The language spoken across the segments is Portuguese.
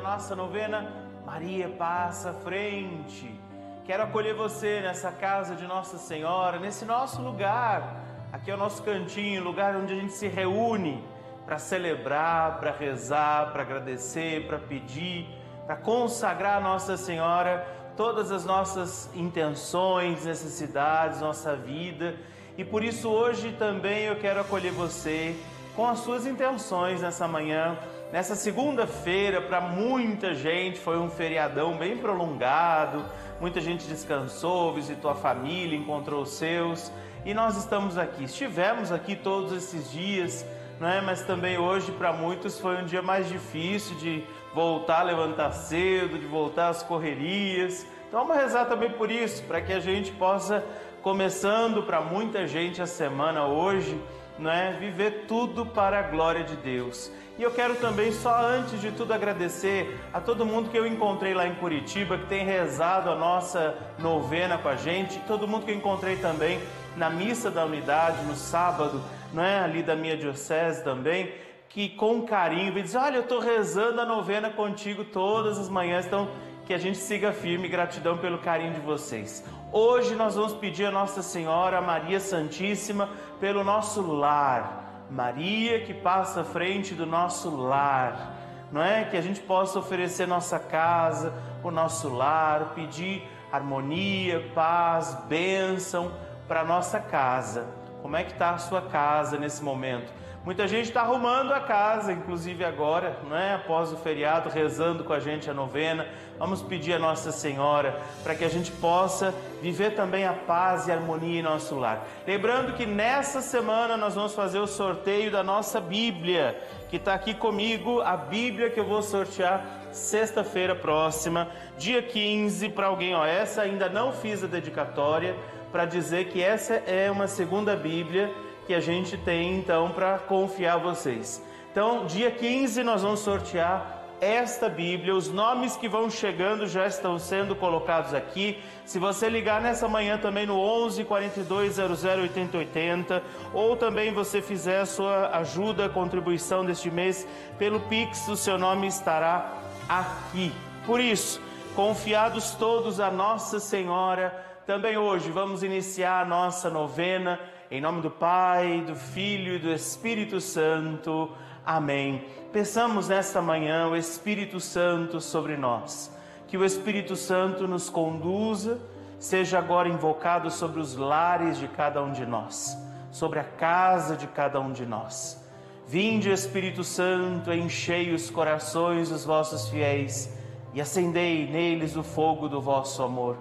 nossa novena Maria Passa Frente. Quero acolher você nessa casa de Nossa Senhora, nesse nosso lugar. Aqui é o nosso cantinho, lugar onde a gente se reúne para celebrar, para rezar, para agradecer, para pedir, para consagrar a Nossa Senhora todas as nossas intenções, necessidades, nossa vida. E por isso hoje também eu quero acolher você com as suas intenções nessa manhã. Nessa segunda-feira, para muita gente, foi um feriadão bem prolongado, muita gente descansou, visitou a família, encontrou os seus, e nós estamos aqui. Estivemos aqui todos esses dias, né? mas também hoje, para muitos, foi um dia mais difícil de voltar a levantar cedo, de voltar às correrias. Então vamos rezar também por isso, para que a gente possa, começando para muita gente a semana hoje, né, viver tudo para a glória de Deus. E eu quero também, só antes de tudo, agradecer a todo mundo que eu encontrei lá em Curitiba, que tem rezado a nossa novena com a gente, todo mundo que eu encontrei também na missa da unidade no sábado, né, ali da minha diocese também, que com carinho vem dizer: Olha, eu estou rezando a novena contigo todas as manhãs, então que a gente siga firme. Gratidão pelo carinho de vocês. Hoje nós vamos pedir a Nossa Senhora Maria Santíssima pelo nosso lar. Maria que passa à frente do nosso lar, não é? Que a gente possa oferecer nossa casa, o nosso lar, pedir harmonia, paz, bênção para nossa casa. Como é que está a sua casa nesse momento? Muita gente está arrumando a casa, inclusive agora, não é? após o feriado, rezando com a gente a novena. Vamos pedir a Nossa Senhora para que a gente possa viver também a paz e a harmonia em nosso lar. Lembrando que nessa semana nós vamos fazer o sorteio da nossa Bíblia, que está aqui comigo, a Bíblia que eu vou sortear sexta-feira próxima, dia 15, para alguém. Ó, essa ainda não fiz a dedicatória, para dizer que essa é uma segunda Bíblia que a gente tem então para confiar a vocês. Então, dia 15 nós vamos sortear esta Bíblia. Os nomes que vão chegando já estão sendo colocados aqui. Se você ligar nessa manhã também no 11 42 00 80 80, ou também você fizer a sua ajuda, contribuição deste mês pelo Pix, o seu nome estará aqui. Por isso, confiados todos a Nossa Senhora, também hoje vamos iniciar a nossa novena em nome do Pai, do Filho e do Espírito Santo. Amém. Peçamos nesta manhã o Espírito Santo sobre nós. Que o Espírito Santo nos conduza, seja agora invocado sobre os lares de cada um de nós, sobre a casa de cada um de nós. Vinde, Espírito Santo, enchei os corações dos vossos fiéis e acendei neles o fogo do vosso amor.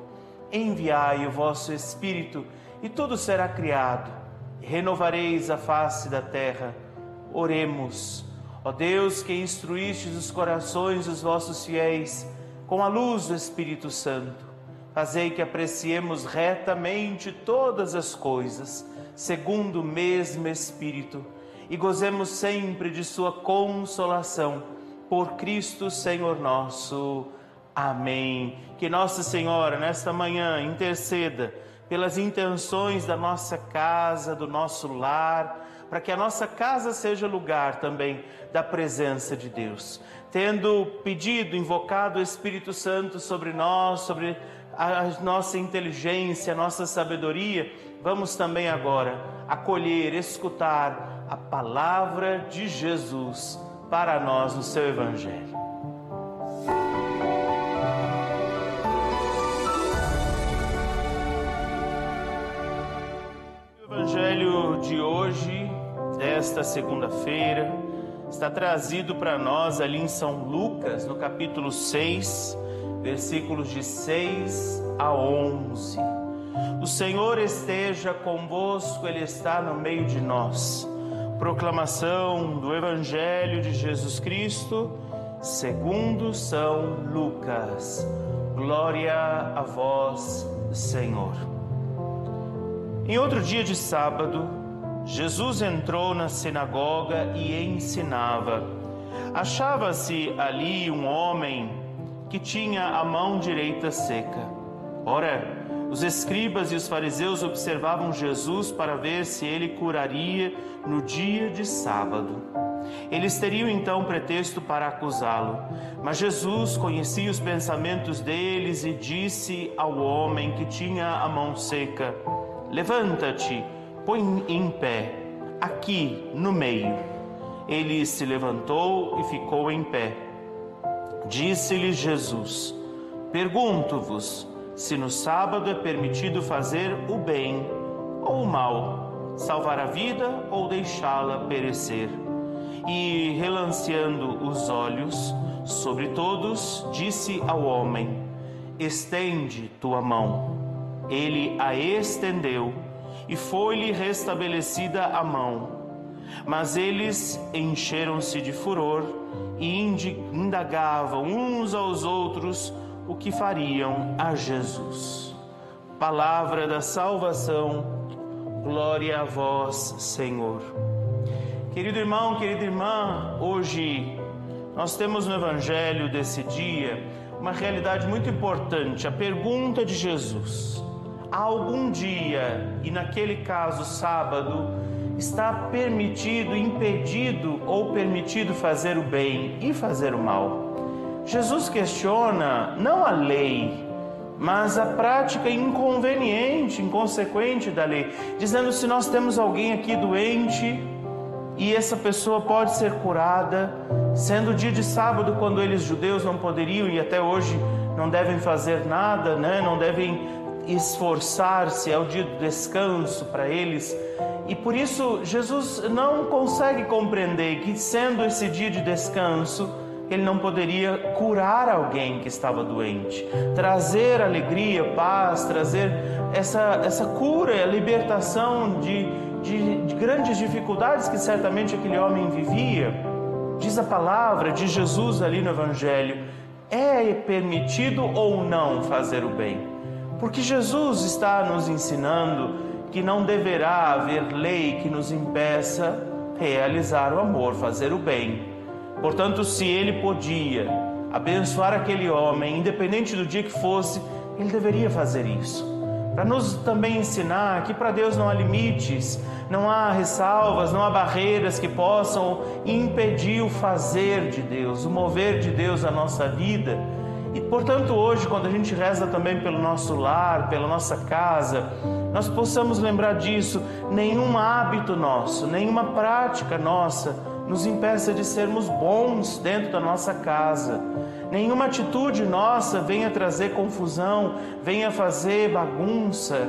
Enviai o vosso Espírito e tudo será criado, renovareis a face da terra. Oremos. Ó Deus, que instruístes os corações dos vossos fiéis com a luz do Espírito Santo, fazei que apreciemos retamente todas as coisas, segundo o mesmo Espírito, e gozemos sempre de Sua consolação. Por Cristo Senhor nosso. Amém. Que Nossa Senhora, nesta manhã, interceda pelas intenções da nossa casa, do nosso lar, para que a nossa casa seja lugar também da presença de Deus. Tendo pedido, invocado o Espírito Santo sobre nós, sobre a nossa inteligência, a nossa sabedoria, vamos também agora acolher, escutar a palavra de Jesus para nós no seu Evangelho. Evangelho de hoje, desta segunda-feira, está trazido para nós ali em São Lucas, no capítulo 6, versículos de 6 a 11. O Senhor esteja convosco, Ele está no meio de nós. Proclamação do Evangelho de Jesus Cristo, segundo São Lucas. Glória a vós, Senhor. Em outro dia de sábado, Jesus entrou na sinagoga e ensinava. Achava-se ali um homem que tinha a mão direita seca. Ora, os escribas e os fariseus observavam Jesus para ver se ele curaria no dia de sábado. Eles teriam então pretexto para acusá-lo. Mas Jesus conhecia os pensamentos deles e disse ao homem que tinha a mão seca: Levanta-te, põe em pé, aqui no meio. Ele se levantou e ficou em pé. Disse-lhe Jesus: Pergunto-vos se no sábado é permitido fazer o bem ou o mal, salvar a vida ou deixá-la perecer e, relanceando os olhos sobre todos, disse ao homem: Estende tua mão. Ele a estendeu e foi-lhe restabelecida a mão. Mas eles encheram-se de furor e indagavam uns aos outros o que fariam a Jesus. Palavra da salvação, glória a vós, Senhor. Querido irmão, querida irmã, hoje nós temos no Evangelho desse dia uma realidade muito importante, a pergunta de Jesus. Algum dia, e naquele caso sábado, está permitido, impedido ou permitido fazer o bem e fazer o mal? Jesus questiona não a lei, mas a prática inconveniente, inconsequente da lei, dizendo se nós temos alguém aqui doente, e essa pessoa pode ser curada, sendo dia de sábado, quando eles judeus não poderiam e até hoje não devem fazer nada, né? não devem esforçar-se, é o dia do descanso para eles. E por isso Jesus não consegue compreender que, sendo esse dia de descanso, ele não poderia curar alguém que estava doente, trazer alegria, paz, trazer essa, essa cura, a libertação de de, de grandes dificuldades que certamente aquele homem vivia, diz a palavra de Jesus ali no Evangelho: é permitido ou não fazer o bem? Porque Jesus está nos ensinando que não deverá haver lei que nos impeça realizar o amor, fazer o bem. Portanto, se ele podia abençoar aquele homem, independente do dia que fosse, ele deveria fazer isso para nos também ensinar que para Deus não há limites, não há ressalvas, não há barreiras que possam impedir o fazer de Deus, o mover de Deus na nossa vida. E portanto, hoje, quando a gente reza também pelo nosso lar, pela nossa casa, nós possamos lembrar disso. Nenhum hábito nosso, nenhuma prática nossa nos impeça de sermos bons dentro da nossa casa Nenhuma atitude nossa venha trazer confusão, venha fazer bagunça,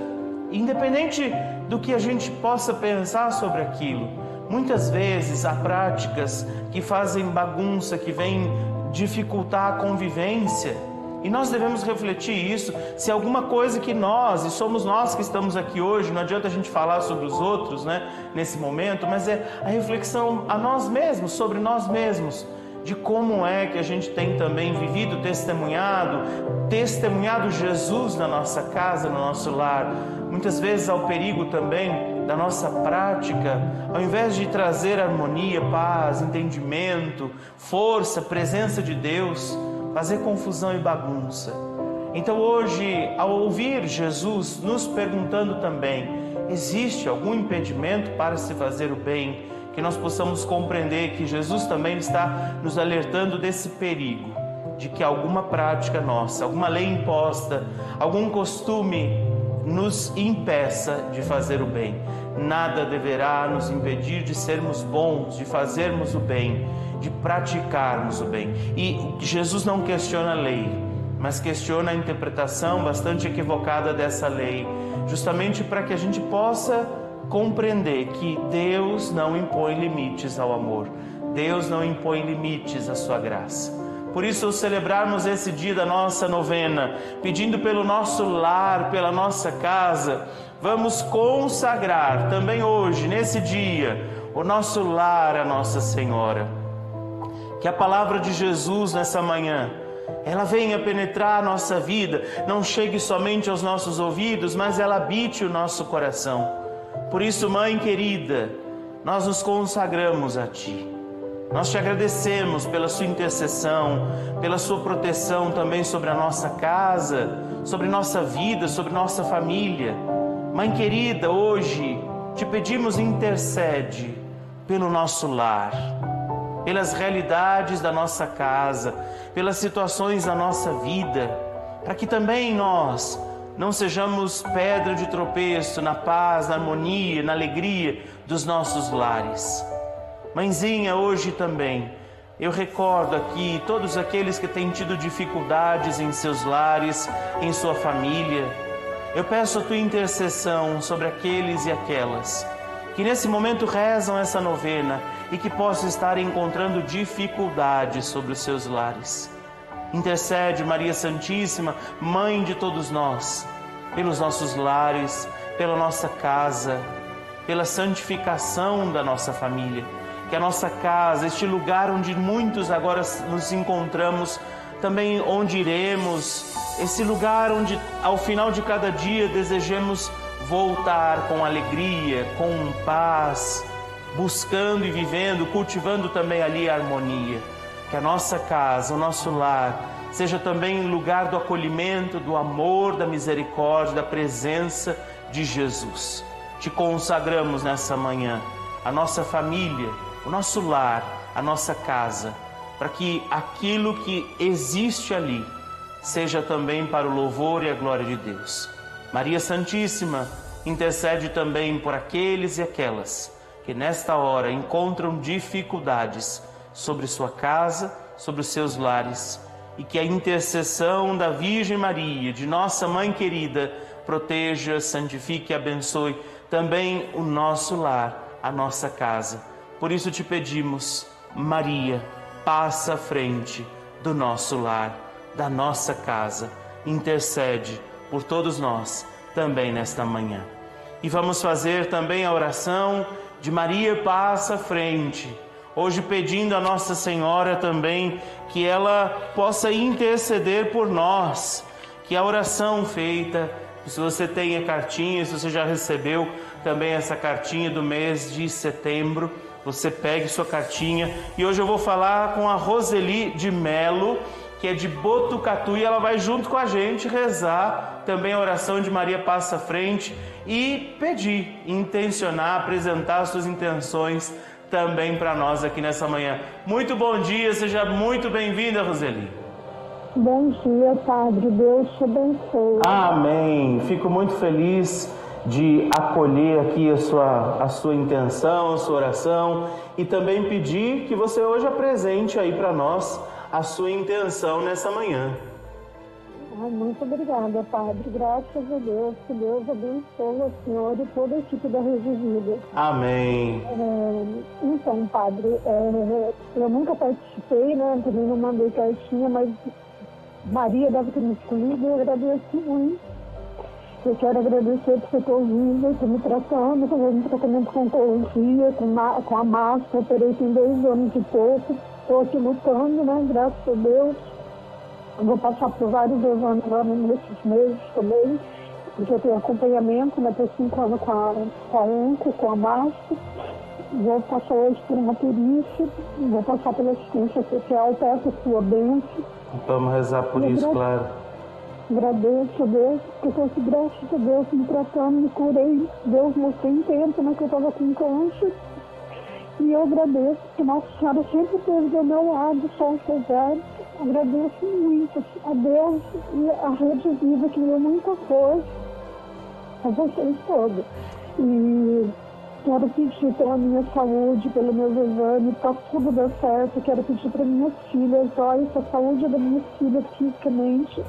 independente do que a gente possa pensar sobre aquilo. Muitas vezes há práticas que fazem bagunça, que vêm dificultar a convivência. E nós devemos refletir isso. Se alguma coisa que nós, e somos nós que estamos aqui hoje, não adianta a gente falar sobre os outros, né, nesse momento, mas é a reflexão a nós mesmos, sobre nós mesmos de como é que a gente tem também vivido, testemunhado, testemunhado Jesus na nossa casa, no nosso lar. Muitas vezes ao perigo também da nossa prática, ao invés de trazer harmonia, paz, entendimento, força, presença de Deus, fazer confusão e bagunça. Então hoje, ao ouvir Jesus nos perguntando também, existe algum impedimento para se fazer o bem? que nós possamos compreender que Jesus também está nos alertando desse perigo, de que alguma prática nossa, alguma lei imposta, algum costume nos impeça de fazer o bem. Nada deverá nos impedir de sermos bons, de fazermos o bem, de praticarmos o bem. E Jesus não questiona a lei, mas questiona a interpretação bastante equivocada dessa lei, justamente para que a gente possa compreender que Deus não impõe limites ao amor, Deus não impõe limites à sua graça. Por isso, ao celebrarmos esse dia da nossa novena, pedindo pelo nosso lar, pela nossa casa, vamos consagrar também hoje, nesse dia, o nosso lar à Nossa Senhora. Que a palavra de Jesus nessa manhã, ela venha penetrar a nossa vida, não chegue somente aos nossos ouvidos, mas ela habite o nosso coração. Por isso, mãe querida, nós nos consagramos a Ti. Nós te agradecemos pela Sua intercessão, pela Sua proteção também sobre a nossa casa, sobre nossa vida, sobre nossa família. Mãe querida, hoje te pedimos intercede pelo nosso lar. pelas realidades da nossa casa, pelas situações da nossa vida, para que também nós não sejamos pedra de tropeço na paz, na harmonia, na alegria dos nossos lares. Mãezinha, hoje também, eu recordo aqui todos aqueles que têm tido dificuldades em seus lares, em sua família. Eu peço a tua intercessão sobre aqueles e aquelas que nesse momento rezam essa novena e que possam estar encontrando dificuldades sobre os seus lares. Intercede, Maria Santíssima, Mãe de todos nós, pelos nossos lares, pela nossa casa, pela santificação da nossa família. Que a nossa casa, este lugar onde muitos agora nos encontramos, também onde iremos, esse lugar onde ao final de cada dia desejemos voltar com alegria, com paz, buscando e vivendo, cultivando também ali a harmonia. Que a nossa casa, o nosso lar, seja também lugar do acolhimento, do amor, da misericórdia, da presença de Jesus. Te consagramos nessa manhã, a nossa família, o nosso lar, a nossa casa, para que aquilo que existe ali seja também para o louvor e a glória de Deus. Maria Santíssima, intercede também por aqueles e aquelas que nesta hora encontram dificuldades sobre sua casa, sobre os seus lares, e que a intercessão da Virgem Maria, de nossa Mãe querida, proteja, santifique e abençoe também o nosso lar, a nossa casa. Por isso te pedimos, Maria, passa à frente do nosso lar, da nossa casa, intercede por todos nós também nesta manhã. E vamos fazer também a oração de Maria passa à frente. Hoje pedindo a Nossa Senhora também que ela possa interceder por nós, que a oração feita, se você tem a cartinha, se você já recebeu também essa cartinha do mês de setembro, você pegue sua cartinha e hoje eu vou falar com a Roseli de Melo, que é de Botucatu, e ela vai junto com a gente rezar também a oração de Maria Passa à Frente e pedir, intencionar, apresentar suas intenções também para nós aqui nessa manhã. Muito bom dia, seja muito bem-vinda, Roseli. Bom dia, Padre. Deus te abençoe. Amém. Fico muito feliz de acolher aqui a sua, a sua intenção, a sua oração e também pedir que você hoje apresente aí para nós a sua intenção nessa manhã. muito obrigada, Padre. Graças a Deus. Que Deus abençoe a senhora e toda a equipe da Rede Vida. Amém. É, então, Padre, é, eu nunca participei, né? Também não mandei cartinha, mas Maria deve ter me escolhido e eu agradeço muito. Eu quero agradecer por você ter ouvido, por me tratando, fazendo tratamento com oncologia, com, com a máscara, operei tem dois anos e pouco estou aqui lutando, né? Graças a Deus. Eu vou passar por vários exames agora nesses meses também, porque eu tenho acompanhamento, né? Estou cinco anos com a, com a ONCO, com a MASP. Vou passar hoje por uma perícia, vou passar pela assistência social, peço a sua bênção. Vamos rezar por isso, claro. Agradeço a Deus, porque eu graças a Deus me tratando, me curei. Deus mostrou em tempo, né, que eu estava com câncer. E eu agradeço que Nossa Senhora sempre esteve do meu lado, só severo. Agradeço muito a Deus e a Rede Vida que me deu muita força a vocês todos. E quero pedir pela minha saúde, pelo meu exame, para tudo dar certo. Quero pedir para minhas filhas, olha, a saúde da minha filha fisicamente,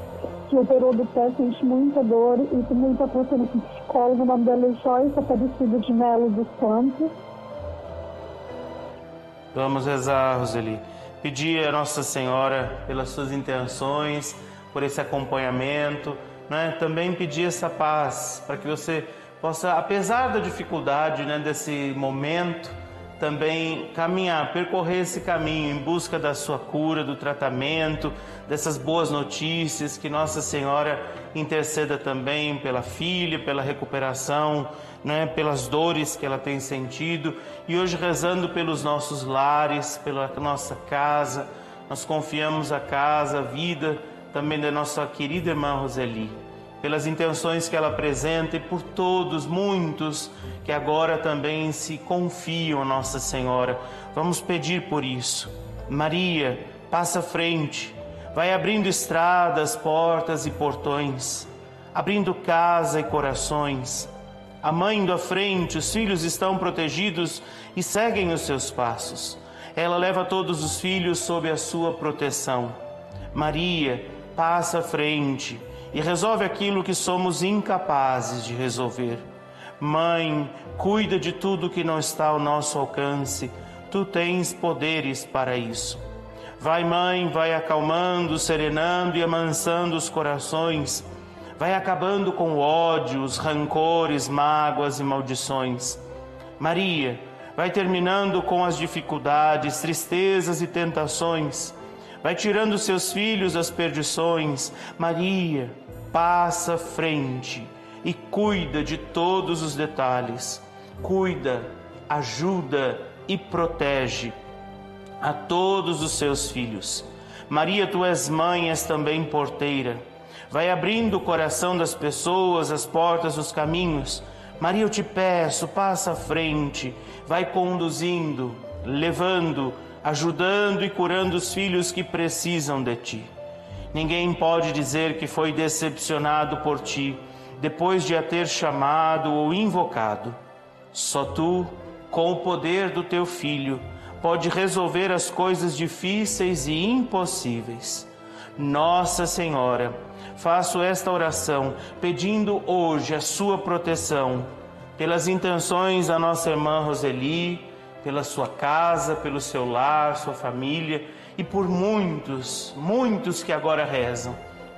que operou do pé, sente muita dor e também está tratando com psicólogo. O nome dela é Joyce Aparecida de Melo dos Santos. Vamos rezar, Roseli. Pedir a Nossa Senhora pelas suas intenções, por esse acompanhamento, né? também pedir essa paz para que você possa, apesar da dificuldade né, desse momento, também caminhar, percorrer esse caminho em busca da sua cura, do tratamento, dessas boas notícias, que Nossa Senhora interceda também pela filha, pela recuperação, né, pelas dores que ela tem sentido e hoje rezando pelos nossos lares, pela nossa casa, nós confiamos a casa, a vida também da nossa querida irmã Roseli. Pelas intenções que ela apresenta e por todos, muitos que agora também se confiam Nossa Senhora. Vamos pedir por isso. Maria, passa à frente, vai abrindo estradas, portas e portões, abrindo casa e corações. A mãe à frente, os filhos estão protegidos e seguem os seus passos. Ela leva todos os filhos sob a sua proteção. Maria passa à frente e resolve aquilo que somos incapazes de resolver. Mãe, cuida de tudo que não está ao nosso alcance. Tu tens poderes para isso. Vai, mãe, vai acalmando, serenando e amansando os corações. Vai acabando com ódios, rancores, mágoas e maldições. Maria, vai terminando com as dificuldades, tristezas e tentações. Vai tirando seus filhos das perdições. Maria, passa frente e cuida de todos os detalhes. Cuida, ajuda e protege a todos os seus filhos. Maria, tu és mãe, és também porteira. Vai abrindo o coração das pessoas, as portas dos caminhos. Maria, eu te peço, passa à frente, vai conduzindo, levando, ajudando e curando os filhos que precisam de ti. Ninguém pode dizer que foi decepcionado por ti depois de a ter chamado ou invocado. Só tu, com o poder do teu filho, pode resolver as coisas difíceis e impossíveis. Nossa Senhora, faço esta oração pedindo hoje a sua proteção, pelas intenções da nossa irmã Roseli, pela sua casa, pelo seu lar, sua família e por muitos, muitos que agora rezam,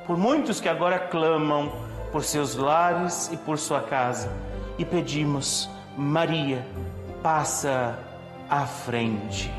por muitos que agora clamam por seus lares e por sua casa. E pedimos, Maria, passa à frente.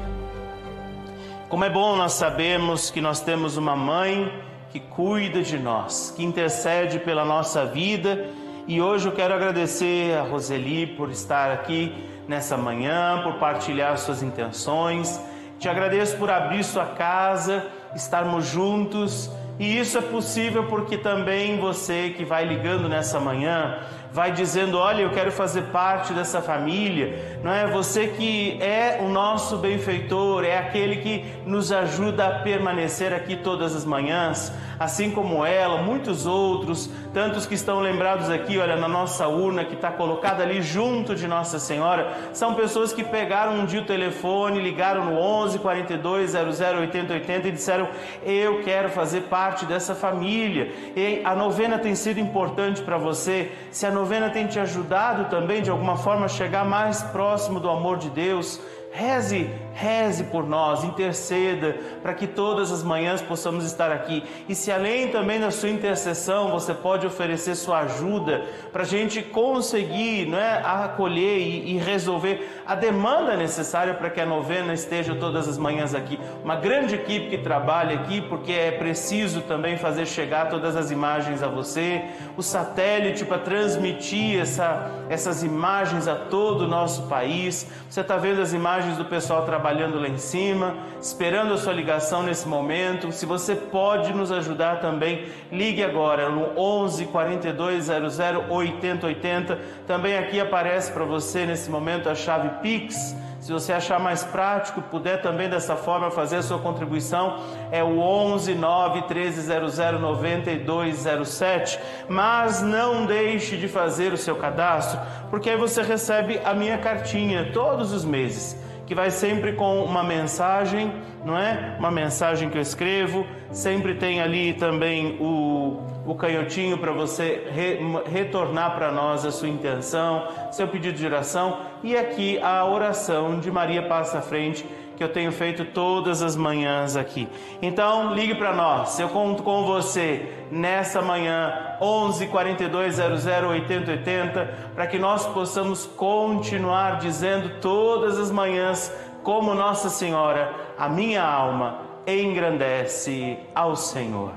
Como é bom nós sabermos que nós temos uma mãe que cuida de nós, que intercede pela nossa vida. E hoje eu quero agradecer a Roseli por estar aqui nessa manhã, por partilhar suas intenções. Te agradeço por abrir sua casa, estarmos juntos. E isso é possível porque também você que vai ligando nessa manhã, vai dizendo: Olha, eu quero fazer parte dessa família, não é? Você que é o nosso benfeitor, é aquele que nos ajuda a permanecer aqui todas as manhãs, assim como ela, muitos outros, tantos que estão lembrados aqui, olha, na nossa urna que está colocada ali junto de Nossa Senhora, são pessoas que pegaram um dia o telefone, ligaram no 11 42 00 80 80 e disseram: Eu quero fazer parte dessa família. E a novena tem sido importante para você. Se a novena tem te ajudado também de alguma forma a chegar mais próximo do amor de Deus, Reze, reze por nós, interceda para que todas as manhãs possamos estar aqui. E se além também da sua intercessão você pode oferecer sua ajuda para a gente conseguir não é, acolher e, e resolver a demanda necessária para que a novena esteja todas as manhãs aqui. Uma grande equipe que trabalha aqui, porque é preciso também fazer chegar todas as imagens a você, o satélite para transmitir essa, essas imagens a todo o nosso país. Você está vendo as imagens do pessoal trabalhando lá em cima, esperando a sua ligação nesse momento. Se você pode nos ajudar também, ligue agora no 11 42 00 80 80. Também aqui aparece para você nesse momento a chave Pix. Se você achar mais prático, puder também dessa forma fazer a sua contribuição, é o 11 9 1300 9207. Mas não deixe de fazer o seu cadastro, porque aí você recebe a minha cartinha todos os meses que vai sempre com uma mensagem, não é? Uma mensagem que eu escrevo, sempre tem ali também o, o canhotinho para você re, retornar para nós a sua intenção, seu pedido de oração. E aqui a oração de Maria Passa à Frente que eu tenho feito todas as manhãs aqui. Então, ligue para nós. Eu conto com você nessa manhã 11 42 00 80 80 para que nós possamos continuar dizendo todas as manhãs como Nossa Senhora, a minha alma engrandece ao Senhor.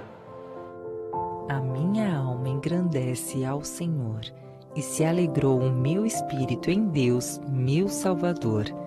A minha alma engrandece ao Senhor e se alegrou o meu espírito em Deus, meu Salvador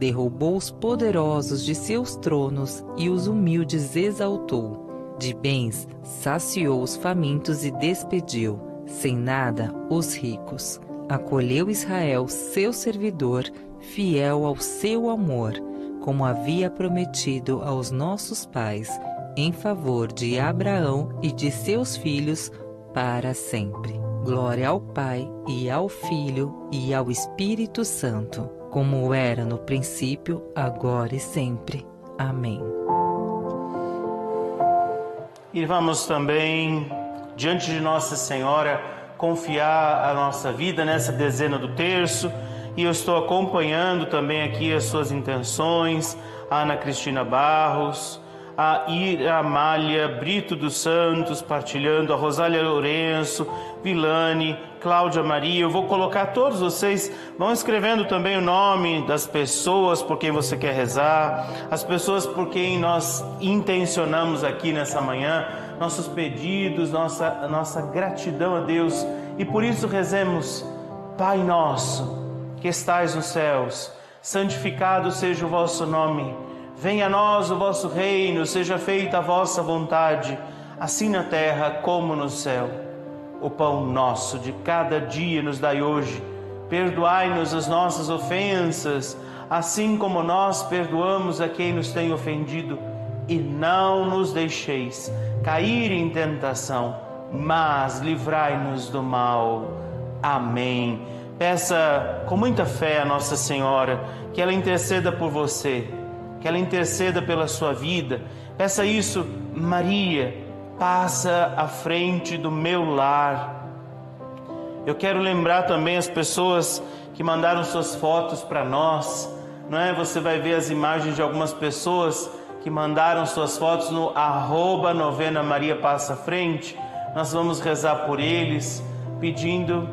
derrubou os poderosos de seus tronos e os humildes exaltou. De bens saciou os famintos e despediu, sem nada, os ricos acolheu Israel, seu servidor, fiel ao seu amor, como havia prometido aos nossos pais, em favor de Abraão e de seus filhos para sempre. Glória ao Pai e ao Filho e ao Espírito Santo, como era no princípio, agora e sempre. Amém. E vamos também diante de Nossa Senhora confiar a nossa vida nessa dezena do terço. E eu estou acompanhando também aqui as suas intenções, Ana Cristina Barros, a Ira Amália Brito dos Santos, partilhando, a Rosália Lourenço, Vilane, Cláudia Maria. Eu vou colocar todos vocês, vão escrevendo também o nome das pessoas por quem você quer rezar, as pessoas por quem nós intencionamos aqui nessa manhã nossos pedidos, nossa, nossa gratidão a Deus e por isso rezemos, Pai nosso, que estais nos céus, santificado seja o vosso nome, venha a nós o vosso reino, seja feita a vossa vontade, assim na terra como no céu. O pão nosso de cada dia nos dai hoje, perdoai-nos as nossas ofensas, assim como nós perdoamos a quem nos tem ofendido, e não nos deixeis cair em tentação, mas livrai-nos do mal. Amém. Peça com muita fé a Nossa Senhora que ela interceda por você, que ela interceda pela sua vida. Peça isso, Maria, passa à frente do meu lar. Eu quero lembrar também as pessoas que mandaram suas fotos para nós, não é? Você vai ver as imagens de algumas pessoas que mandaram suas fotos no arroba novena Maria Passa Frente. Nós vamos rezar por eles, pedindo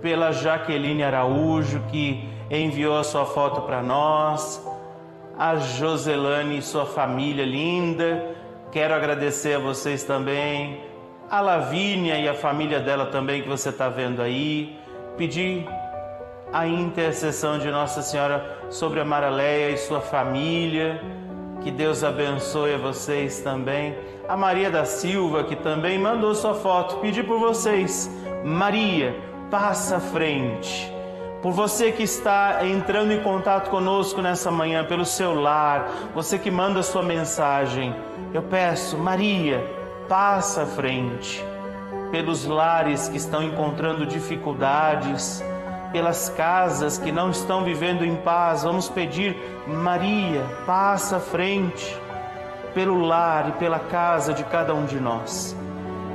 pela Jaqueline Araújo, que enviou a sua foto para nós, a Joselane e sua família linda. Quero agradecer a vocês também, a Lavínia e a família dela também que você está vendo aí. Pedir a intercessão de Nossa Senhora sobre a Maraleia e sua família que Deus abençoe a vocês também. A Maria da Silva, que também mandou sua foto, pedi por vocês. Maria, passa à frente. Por você que está entrando em contato conosco nessa manhã, pelo celular, você que manda sua mensagem, eu peço, Maria, passa à frente. Pelos lares que estão encontrando dificuldades, pelas casas que não estão vivendo em paz. Vamos pedir, Maria, passa à frente, pelo lar e pela casa de cada um de nós.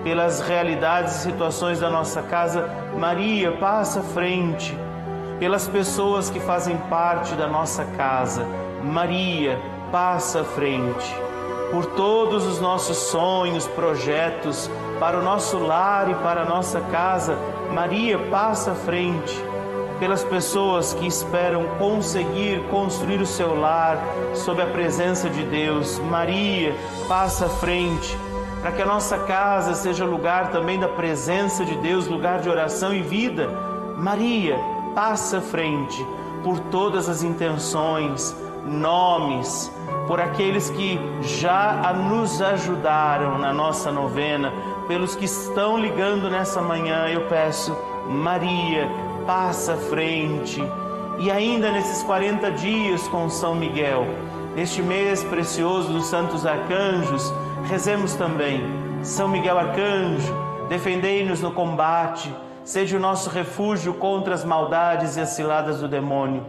Pelas realidades e situações da nossa casa, Maria, passa à frente. Pelas pessoas que fazem parte da nossa casa, Maria, passa à frente. Por todos os nossos sonhos, projetos, para o nosso lar e para a nossa casa, Maria, passa à frente pelas pessoas que esperam conseguir construir o seu lar sob a presença de Deus. Maria, passa à frente, para que a nossa casa seja lugar também da presença de Deus, lugar de oração e vida. Maria, passa à frente por todas as intenções, nomes, por aqueles que já nos ajudaram na nossa novena, pelos que estão ligando nessa manhã, eu peço, Maria, passa à frente. E ainda nesses 40 dias com São Miguel, neste mês precioso dos santos arcanjos, rezemos também. São Miguel Arcanjo, defendei-nos no combate, seja o nosso refúgio contra as maldades e as ciladas do demônio.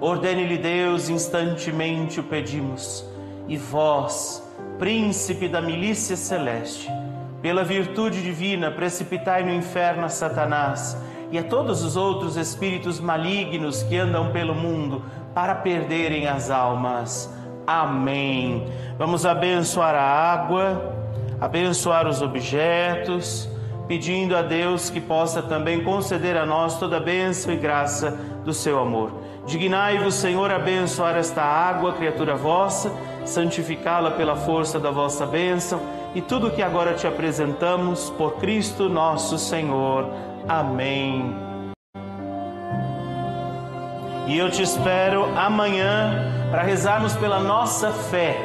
Ordene-lhe Deus, instantemente o pedimos. E vós, príncipe da milícia celeste, pela virtude divina, precipitai no inferno a Satanás e a todos os outros espíritos malignos que andam pelo mundo para perderem as almas. Amém. Vamos abençoar a água, abençoar os objetos, pedindo a Deus que possa também conceder a nós toda a bênção e graça do seu amor. Dignai-vos, Senhor, abençoar esta água, criatura vossa, santificá-la pela força da vossa bênção e tudo que agora te apresentamos por Cristo nosso Senhor. Amém. E eu te espero amanhã para rezarmos pela nossa fé,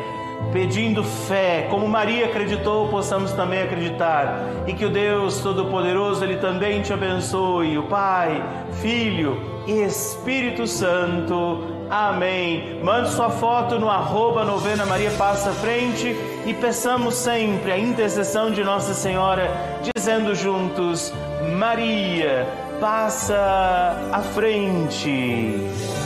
pedindo fé, como Maria acreditou, possamos também acreditar, e que o Deus Todo-Poderoso ele também te abençoe, o Pai, Filho e Espírito Santo. Amém. Mande sua foto no arroba novena Maria Passa Frente e peçamos sempre a intercessão de Nossa Senhora, dizendo juntos, Maria, passa à frente.